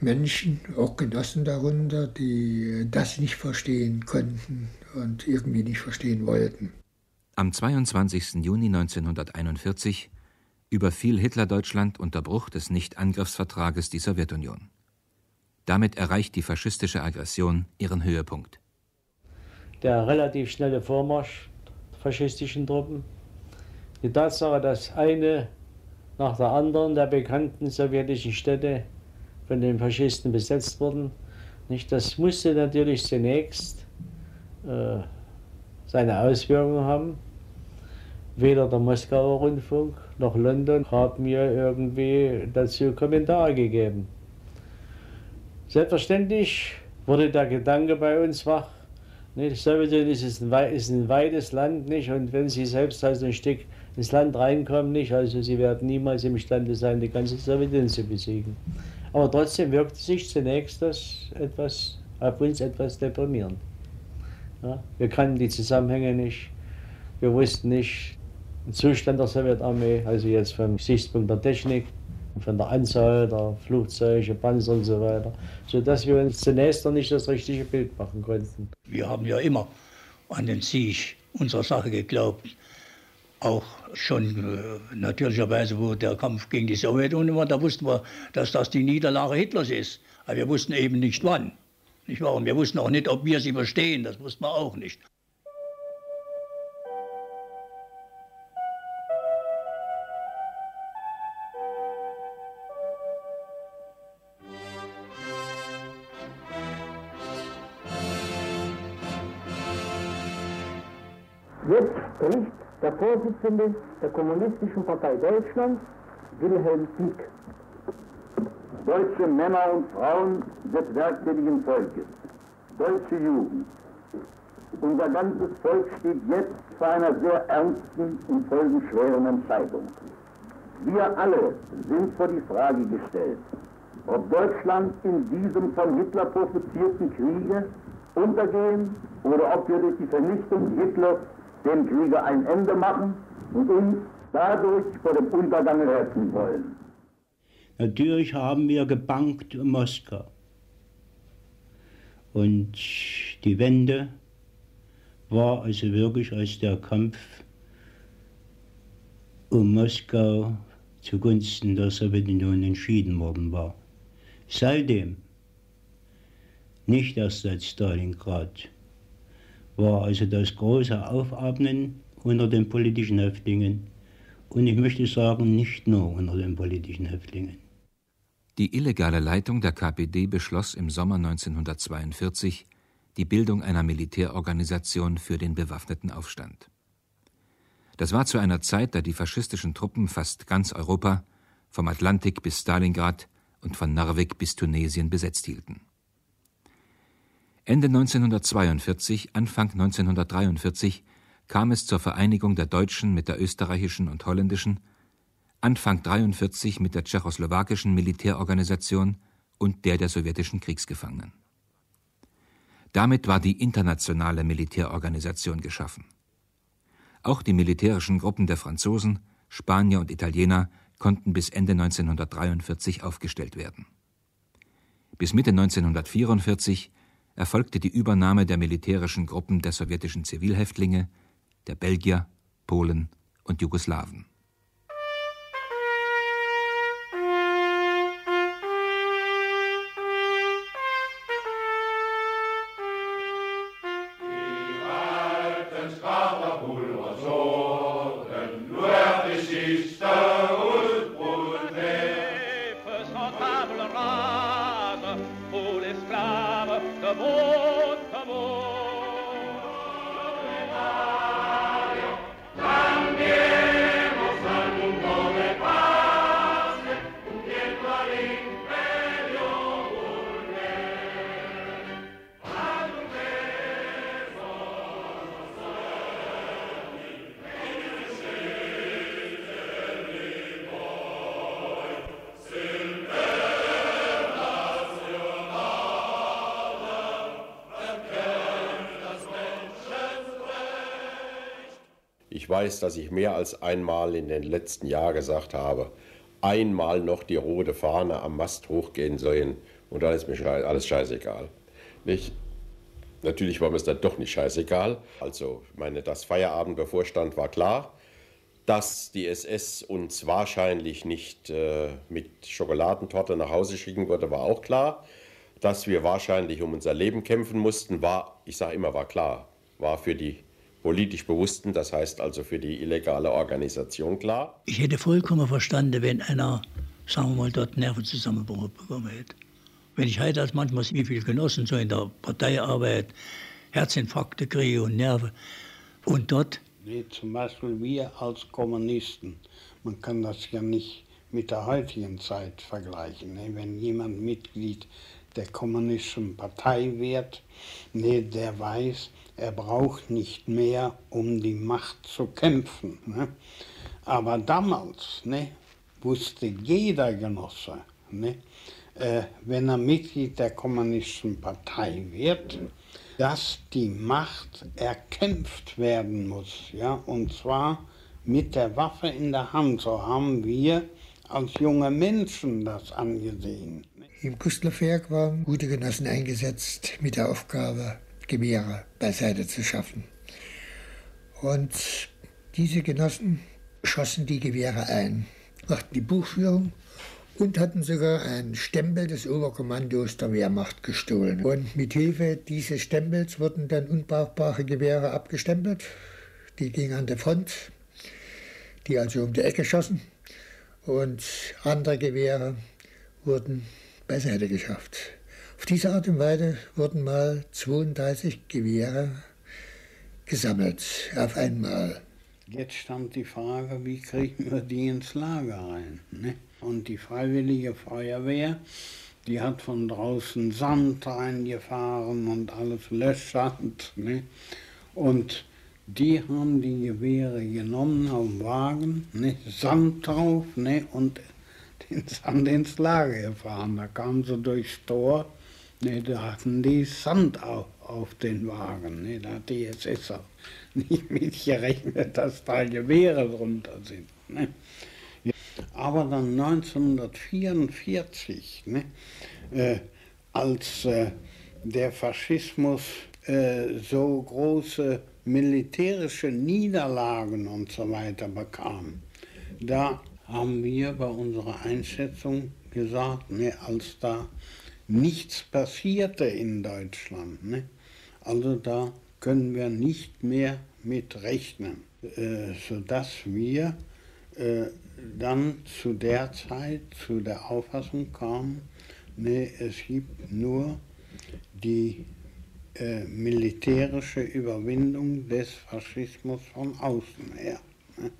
Menschen, auch Genossen darunter, die das nicht verstehen konnten und irgendwie nicht verstehen wollten. Am 22. Juni 1941 überfiel Hitler Deutschland unter Bruch des Nichtangriffsvertrages die Sowjetunion. Damit erreicht die faschistische Aggression ihren Höhepunkt. Der relativ schnelle Vormarsch der faschistischen Truppen, die Tatsache, dass eine nach der anderen der bekannten sowjetischen Städte von den Faschisten besetzt wurden. Nicht? Das musste natürlich zunächst äh, seine Auswirkungen haben. Weder der Moskauer Rundfunk noch London haben mir irgendwie dazu Kommentare gegeben. Selbstverständlich wurde der Gedanke bei uns wach, nicht? Sowjetunion ist ein, ist ein weites Land, nicht? Und wenn Sie selbst also ein Stück ins Land reinkommen, nicht? Also Sie werden niemals imstande sein, die ganze Sowjetunion zu besiegen. Aber trotzdem wirkte sich zunächst das etwas, auf uns etwas deprimierend. Ja, wir kannten die Zusammenhänge nicht. Wir wussten nicht den Zustand der Sowjetarmee, also jetzt vom Gesichtspunkt der Technik, von der Anzahl der Flugzeuge, Panzer und so weiter, sodass wir uns zunächst noch nicht das richtige Bild machen konnten. Wir haben ja immer an den Sieg unserer Sache geglaubt auch schon äh, natürlicherweise, wo der Kampf gegen die Sowjetunion war, da wussten wir, dass das die Niederlage Hitlers ist. Aber wir wussten eben nicht wann. Nicht wahr? Und wir wussten auch nicht, ob wir sie überstehen. Das wussten wir auch nicht. Jetzt spricht der Vorsitzende der Kommunistischen Partei Deutschlands, Wilhelm Pieck. Deutsche Männer und Frauen des werktätigen Volkes, deutsche Jugend, unser ganzes Volk steht jetzt vor einer sehr ernsten und folgenschweren Entscheidung. Wir alle sind vor die Frage gestellt, ob Deutschland in diesem von Hitler prophezierten Kriege untergehen oder ob wir durch die Vernichtung Hitlers dem Kriege ein Ende machen und uns dadurch vor dem Untergang retten wollen. Natürlich haben wir gebankt um Moskau. Und die Wende war also wirklich, als der Kampf um Moskau zugunsten der Sowjetunion entschieden worden war. Seitdem nicht erst seit Stalingrad, war also das große Aufatmen unter den politischen Häftlingen und ich möchte sagen, nicht nur unter den politischen Häftlingen. Die illegale Leitung der KPD beschloss im Sommer 1942 die Bildung einer Militärorganisation für den bewaffneten Aufstand. Das war zu einer Zeit, da die faschistischen Truppen fast ganz Europa, vom Atlantik bis Stalingrad und von Narvik bis Tunesien besetzt hielten. Ende 1942, Anfang 1943 kam es zur Vereinigung der deutschen mit der österreichischen und holländischen, Anfang 1943 mit der tschechoslowakischen Militärorganisation und der der sowjetischen Kriegsgefangenen. Damit war die internationale Militärorganisation geschaffen. Auch die militärischen Gruppen der Franzosen, Spanier und Italiener konnten bis Ende 1943 aufgestellt werden. Bis Mitte 1944 erfolgte die Übernahme der militärischen Gruppen der sowjetischen Zivilhäftlinge, der Belgier, Polen und Jugoslawen. Weiß, dass ich mehr als einmal in den letzten Jahren gesagt habe, einmal noch die rote Fahne am Mast hochgehen sollen und dann ist mir alles scheißegal. Nicht? Natürlich war mir es dann doch nicht scheißegal. Also, meine, dass Feierabend bevorstand, war klar. Dass die SS uns wahrscheinlich nicht äh, mit Schokoladentorte nach Hause schicken würde, war auch klar. Dass wir wahrscheinlich um unser Leben kämpfen mussten, war, ich sage immer, war klar. War für die politisch Bewussten, das heißt also für die illegale Organisation klar. Ich hätte vollkommen verstanden, wenn einer, sagen wir mal, dort Nervenzusammenbruch bekommen hätte. Wenn ich heute als manchmal wie viele Genossen so in der Parteiarbeit Herzinfarkte kriege und Nerven und dort. Nee, zum Beispiel wir als Kommunisten, man kann das ja nicht mit der heutigen Zeit vergleichen. Ne? Wenn jemand Mitglied der kommunistischen Partei wird, nee, der weiß, er braucht nicht mehr, um die Macht zu kämpfen. Ne? Aber damals ne, wusste jeder Genosse, ne, äh, wenn er Mitglied der Kommunistischen Partei wird, dass die Macht erkämpft werden muss. Ja? Und zwar mit der Waffe in der Hand. So haben wir als junge Menschen das angesehen. Im Kustlerwerk waren gute Genossen eingesetzt mit der Aufgabe, Gewehre beiseite zu schaffen. Und diese Genossen schossen die Gewehre ein, machten die Buchführung und hatten sogar einen Stempel des Oberkommandos der Wehrmacht gestohlen. Und mit Hilfe dieses Stempels wurden dann unbrauchbare Gewehre abgestempelt. Die gingen an der Front, die also um die Ecke schossen. Und andere Gewehre wurden beiseite geschafft. Auf diese Art und Weise wurden mal 32 Gewehre gesammelt auf einmal. Jetzt stand die Frage, wie kriegen wir die ins Lager rein? Ne? Und die Freiwillige Feuerwehr, die hat von draußen Sand reingefahren und alles Löschsand. Ne? Und die haben die Gewehre genommen auf dem Wagen, ne? Sand drauf ne? und den Sand ins Lager gefahren. Da kamen sie durchs Tor Ne, da hatten die Sand auf, auf den Wagen. Ne, da hat die SS auch nicht mitgerechnet, dass da Gewehre drunter sind. Ne. Aber dann 1944, ne, äh, als äh, der Faschismus äh, so große militärische Niederlagen und so weiter bekam, da haben wir bei unserer Einschätzung gesagt, ne, als da nichts passierte in Deutschland. Ne? Also da können wir nicht mehr mit rechnen, äh, sodass wir äh, dann zu der Zeit zu der Auffassung kamen, ne, es gibt nur die äh, militärische Überwindung des Faschismus von außen her. Ne?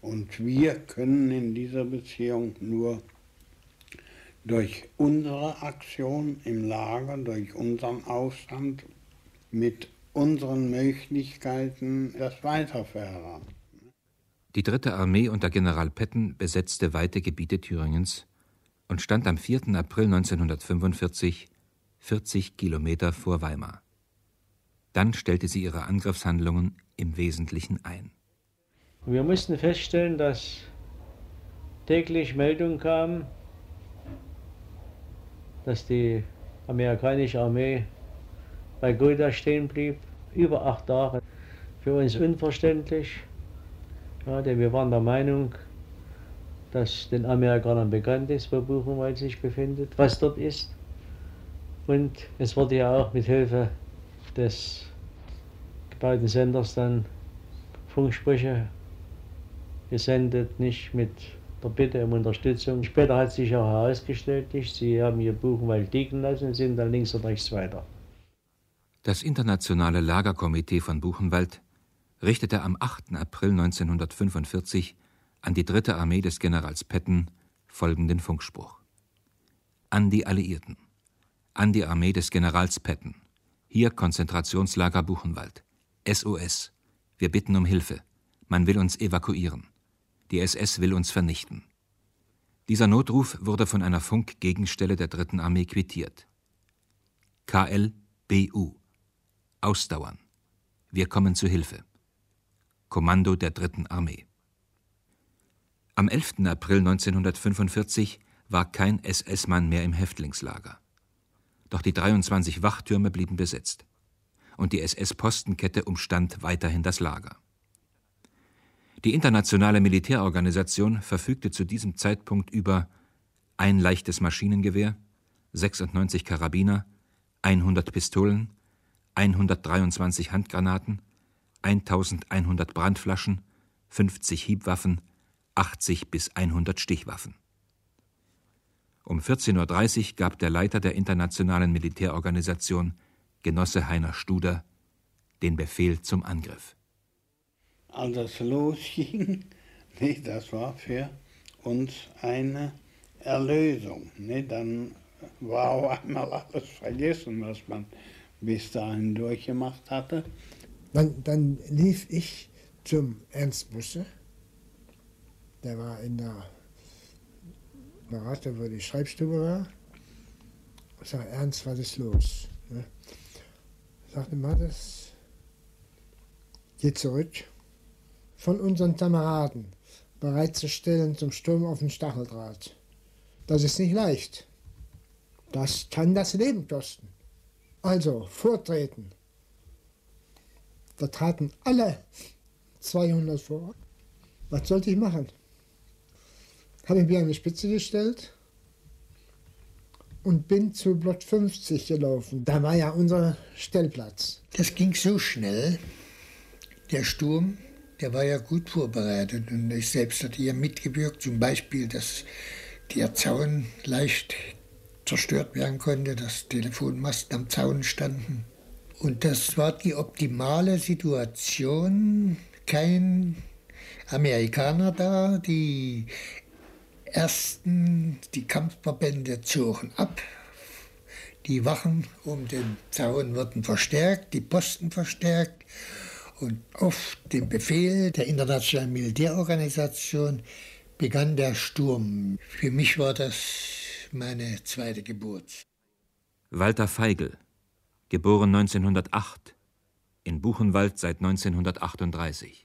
Und wir können in dieser Beziehung nur durch unsere Aktion im Lager, durch unseren Aufstand mit unseren Möglichkeiten das weiterfördern. Die dritte Armee unter General Petten besetzte weite Gebiete Thüringens und stand am 4. April 1945 40 Kilometer vor Weimar. Dann stellte sie ihre Angriffshandlungen im Wesentlichen ein. Wir mussten feststellen, dass täglich Meldungen kamen, dass die amerikanische Armee bei Gouda stehen blieb, über acht Tage. Für uns unverständlich, ja, denn wir waren der Meinung, dass den Amerikanern bekannt ist, wo Buchenwald sich befindet, was dort ist. Und es wurde ja auch mit Hilfe des gebauten Senders dann Funksprüche gesendet, nicht mit der Bitte um Unterstützung. Später hat sich auch herausgestellt, sie haben ihr Buchenwald liegen lassen und sind dann links und rechts weiter. Das Internationale Lagerkomitee von Buchenwald richtete am 8. April 1945 an die dritte Armee des Generals Petten folgenden Funkspruch. An die Alliierten. An die Armee des Generals Petten. Hier Konzentrationslager Buchenwald. SOS. Wir bitten um Hilfe. Man will uns evakuieren. Die SS will uns vernichten. Dieser Notruf wurde von einer Funkgegenstelle der dritten Armee quittiert. KLBU. Ausdauern. Wir kommen zu Hilfe. Kommando der dritten Armee. Am 11. April 1945 war kein SS-Mann mehr im Häftlingslager. Doch die 23 Wachtürme blieben besetzt. Und die SS-Postenkette umstand weiterhin das Lager. Die internationale Militärorganisation verfügte zu diesem Zeitpunkt über ein leichtes Maschinengewehr, 96 Karabiner, 100 Pistolen, 123 Handgranaten, 1100 Brandflaschen, 50 Hiebwaffen, 80 bis 100 Stichwaffen. Um 14.30 Uhr gab der Leiter der Internationalen Militärorganisation, Genosse Heiner Studer, den Befehl zum Angriff. Als es losging, nee, das war für uns eine Erlösung. Nee, dann war auf einmal alles vergessen, was man bis dahin durchgemacht hatte. Dann, dann lief ich zum Ernst Busse. Der war in der Berater, wo die Schreibstube war. Ich sage, Ernst, was ist los? Ne? Sagte das geh zurück. Von unseren Kameraden bereitzustellen zum Sturm auf den Stacheldraht. Das ist nicht leicht. Das kann das Leben kosten. Also, vortreten. Da traten alle 200 vor. Was sollte ich machen? Habe ich mir an die Spitze gestellt und bin zu Block 50 gelaufen. Da war ja unser Stellplatz. Das ging so schnell. Der Sturm, der war ja gut vorbereitet und ich selbst hatte ja mitgewirkt, zum Beispiel, dass der Zaun leicht zerstört werden konnte, dass Telefonmasten am Zaun standen. Und das war die optimale Situation. Kein Amerikaner da. Die ersten, die Kampfverbände zogen ab. Die Wachen um den Zaun wurden verstärkt, die Posten verstärkt. Und auf den Befehl der Internationalen Militärorganisation begann der Sturm. Für mich war das meine zweite Geburt. Walter Feigl, geboren 1908, in Buchenwald seit 1938.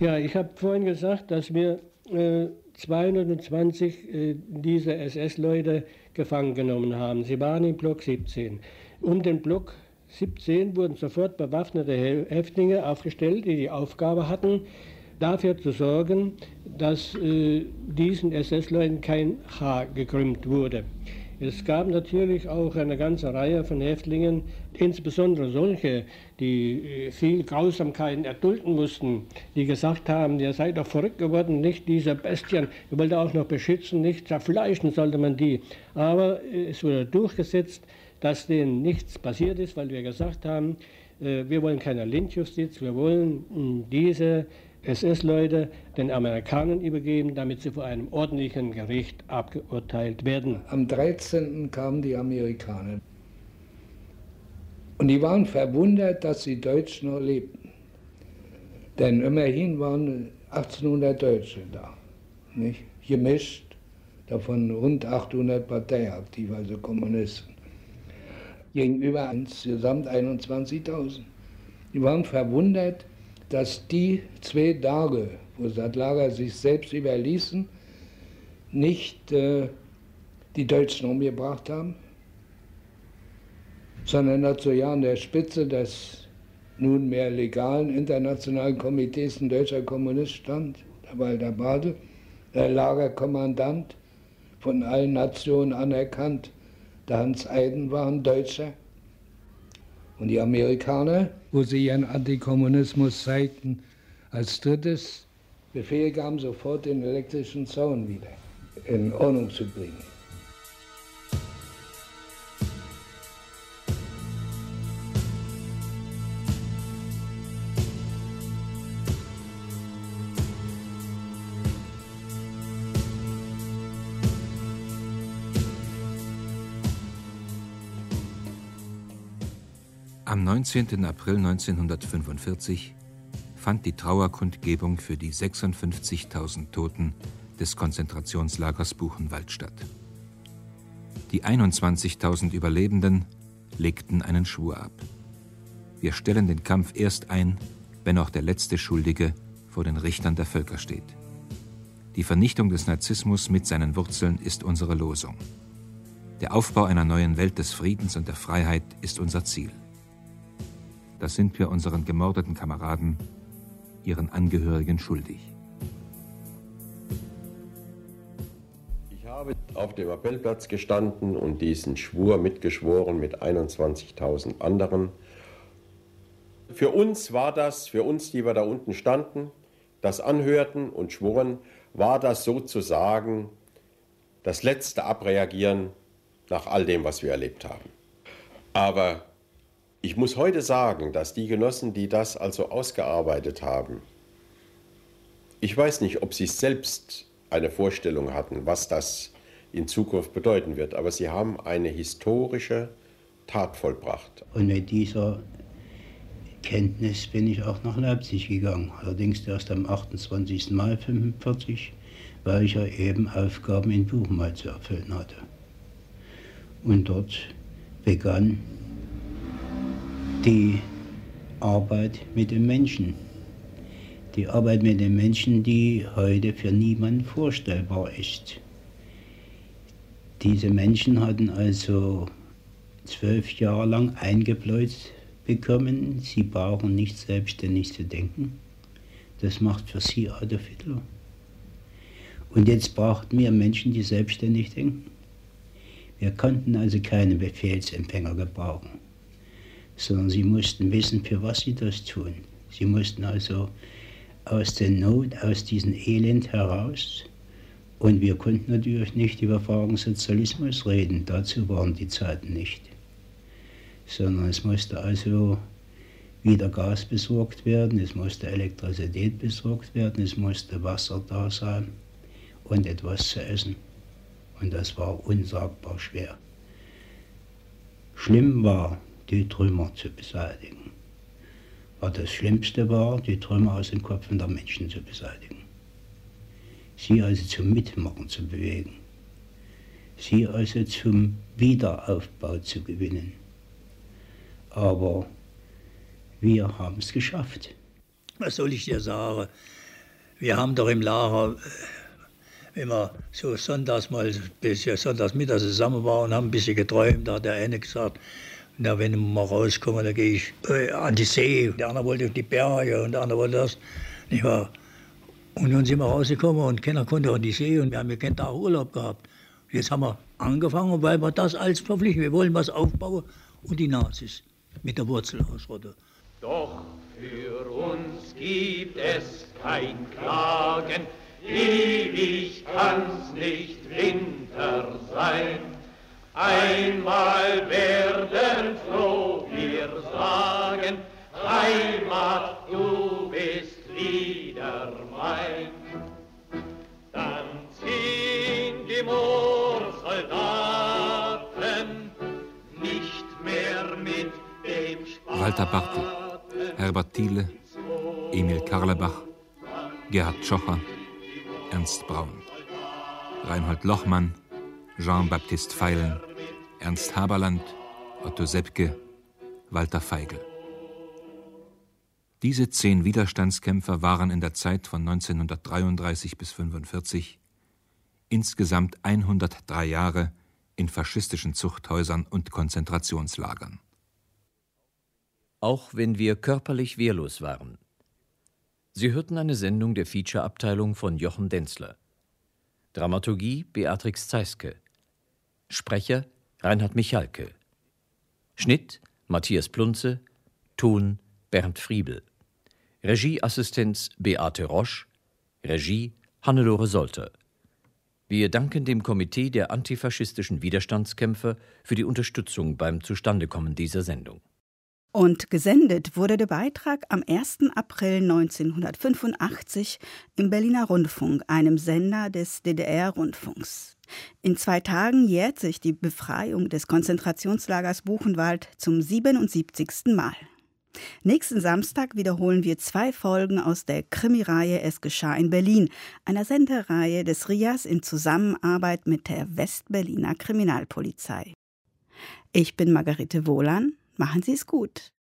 Ja, ich habe vorhin gesagt, dass wir äh, 220 äh, dieser SS-Leute gefangen genommen haben. Sie waren im Block 17. Um den Block 17 wurden sofort bewaffnete Häftlinge aufgestellt, die die Aufgabe hatten, dafür zu sorgen, dass äh, diesen SS-Leuten kein Haar gekrümmt wurde. Es gab natürlich auch eine ganze Reihe von Häftlingen, insbesondere solche, die äh, viel Grausamkeiten erdulden mussten, die gesagt haben, ihr seid doch verrückt geworden, nicht diese Bestien, ihr wollt auch noch beschützen, nicht zerfleischen sollte man die. Aber äh, es wurde durchgesetzt, dass denen nichts passiert ist, weil wir gesagt haben, äh, wir wollen keine Lynchjustiz, wir wollen diese SS-Leute den Amerikanern übergeben, damit sie vor einem ordentlichen Gericht abgeurteilt werden. Am 13. kamen die Amerikaner. Und die waren verwundert, dass die Deutschen noch lebten. Denn immerhin waren 1800 Deutsche da, nicht? gemischt, davon rund 800 parteiaktiv, also Kommunisten. Gegenüber insgesamt 21.000. Die waren verwundert, dass die zwei Tage, wo Satlager sich selbst überließen, nicht äh, die Deutschen umgebracht haben, sondern dazu ja an der Spitze des nunmehr legalen internationalen Komitees ein deutscher Kommunist stand, der Walter Bade, der Lagerkommandant, von allen Nationen anerkannt. Der Hans Eiden war ein Deutscher. Und die Amerikaner, wo sie ihren Antikommunismus zeigten, als drittes Befehl gaben, sofort den elektrischen Zaun wieder in Ordnung zu bringen. 19. April 1945 fand die Trauerkundgebung für die 56.000 Toten des Konzentrationslagers Buchenwald statt. Die 21.000 Überlebenden legten einen Schwur ab. Wir stellen den Kampf erst ein, wenn auch der letzte Schuldige vor den Richtern der Völker steht. Die Vernichtung des Narzissmus mit seinen Wurzeln ist unsere Losung. Der Aufbau einer neuen Welt des Friedens und der Freiheit ist unser Ziel. Das sind wir unseren gemordeten Kameraden, ihren Angehörigen schuldig. Ich habe auf dem Appellplatz gestanden und diesen Schwur mitgeschworen mit 21.000 anderen. Für uns war das, für uns, die wir da unten standen, das anhörten und schworen, war das sozusagen das letzte Abreagieren nach all dem, was wir erlebt haben. Aber ich muss heute sagen, dass die Genossen, die das also ausgearbeitet haben, ich weiß nicht, ob sie selbst eine Vorstellung hatten, was das in Zukunft bedeuten wird, aber sie haben eine historische Tat vollbracht. Und mit dieser Kenntnis bin ich auch nach Leipzig gegangen, allerdings erst am 28. Mai 1945, weil ich ja eben Aufgaben in Buchenwald zu erfüllen hatte. Und dort begann die Arbeit mit den Menschen. Die Arbeit mit den Menschen, die heute für niemanden vorstellbar ist. Diese Menschen hatten also zwölf Jahre lang eingebläut bekommen, sie brauchen nicht selbstständig zu denken. Das macht für sie Adolf Hitler. Und jetzt brauchten wir Menschen, die selbstständig denken. Wir konnten also keine Befehlsempfänger gebrauchen sondern sie mussten wissen, für was sie das tun. Sie mussten also aus der Not, aus diesem Elend heraus. Und wir konnten natürlich nicht über Fragen Sozialismus reden, dazu waren die Zeiten nicht. Sondern es musste also wieder Gas besorgt werden, es musste Elektrizität besorgt werden, es musste Wasser da sein und etwas zu essen. Und das war unsagbar schwer. Schlimm war, die Trümmer zu beseitigen. Aber das Schlimmste war, die Trümmer aus den Köpfen der Menschen zu beseitigen. Sie also zum Mitmachen zu bewegen. Sie also zum Wiederaufbau zu gewinnen. Aber wir haben es geschafft. Was soll ich dir sagen? Wir haben doch im Lager äh, immer so sonntags mal, bis sonntags mittags zusammen waren und haben ein bisschen geträumt. Da hat der eine gesagt, na, wenn wir mal rauskommen, dann gehe ich äh, an die See. Der andere wollte auf die Berge und der andere wollte das. Nicht wahr? Und dann sind wir rausgekommen und keiner konnte an die See und wir haben ja keinen Tag Urlaub gehabt. Jetzt haben wir angefangen, weil wir das als verpflichten. Wir wollen was aufbauen und die Nazis mit der Wurzel ausrotten. Doch für uns gibt es kein Klagen, ewig kann's nicht Winter sein. Einmal werden froh wir sagen, Heimat, du bist wieder mein. Dann ziehen die Moorsoldaten nicht mehr mit dem Spaß. Walter Bartel, Herbert Thiele, Emil Karlebach, Gerhard Schocher, Ernst Braun, Reinhold Lochmann, Jean-Baptiste Feilen, Ernst Haberland, Otto Seppke, Walter Feigl. Diese zehn Widerstandskämpfer waren in der Zeit von 1933 bis 1945 insgesamt 103 Jahre in faschistischen Zuchthäusern und Konzentrationslagern. Auch wenn wir körperlich wehrlos waren. Sie hörten eine Sendung der Feature-Abteilung von Jochen Denzler. Dramaturgie Beatrix Zeiske. Sprecher Reinhard Michalke. Schnitt Matthias Plunze. Ton Bernd Friebel. Regieassistenz Beate Roche. Regie Hannelore Solter. Wir danken dem Komitee der antifaschistischen Widerstandskämpfer für die Unterstützung beim Zustandekommen dieser Sendung. Und gesendet wurde der Beitrag am 1. April 1985 im Berliner Rundfunk, einem Sender des DDR-Rundfunks. In zwei Tagen jährt sich die Befreiung des Konzentrationslagers Buchenwald zum 77. Mal. Nächsten Samstag wiederholen wir zwei Folgen aus der Krimireihe Es geschah in Berlin, einer Sendereihe des RIAS in Zusammenarbeit mit der Westberliner Kriminalpolizei. Ich bin Margarete Wohlan. Machen Sie es gut.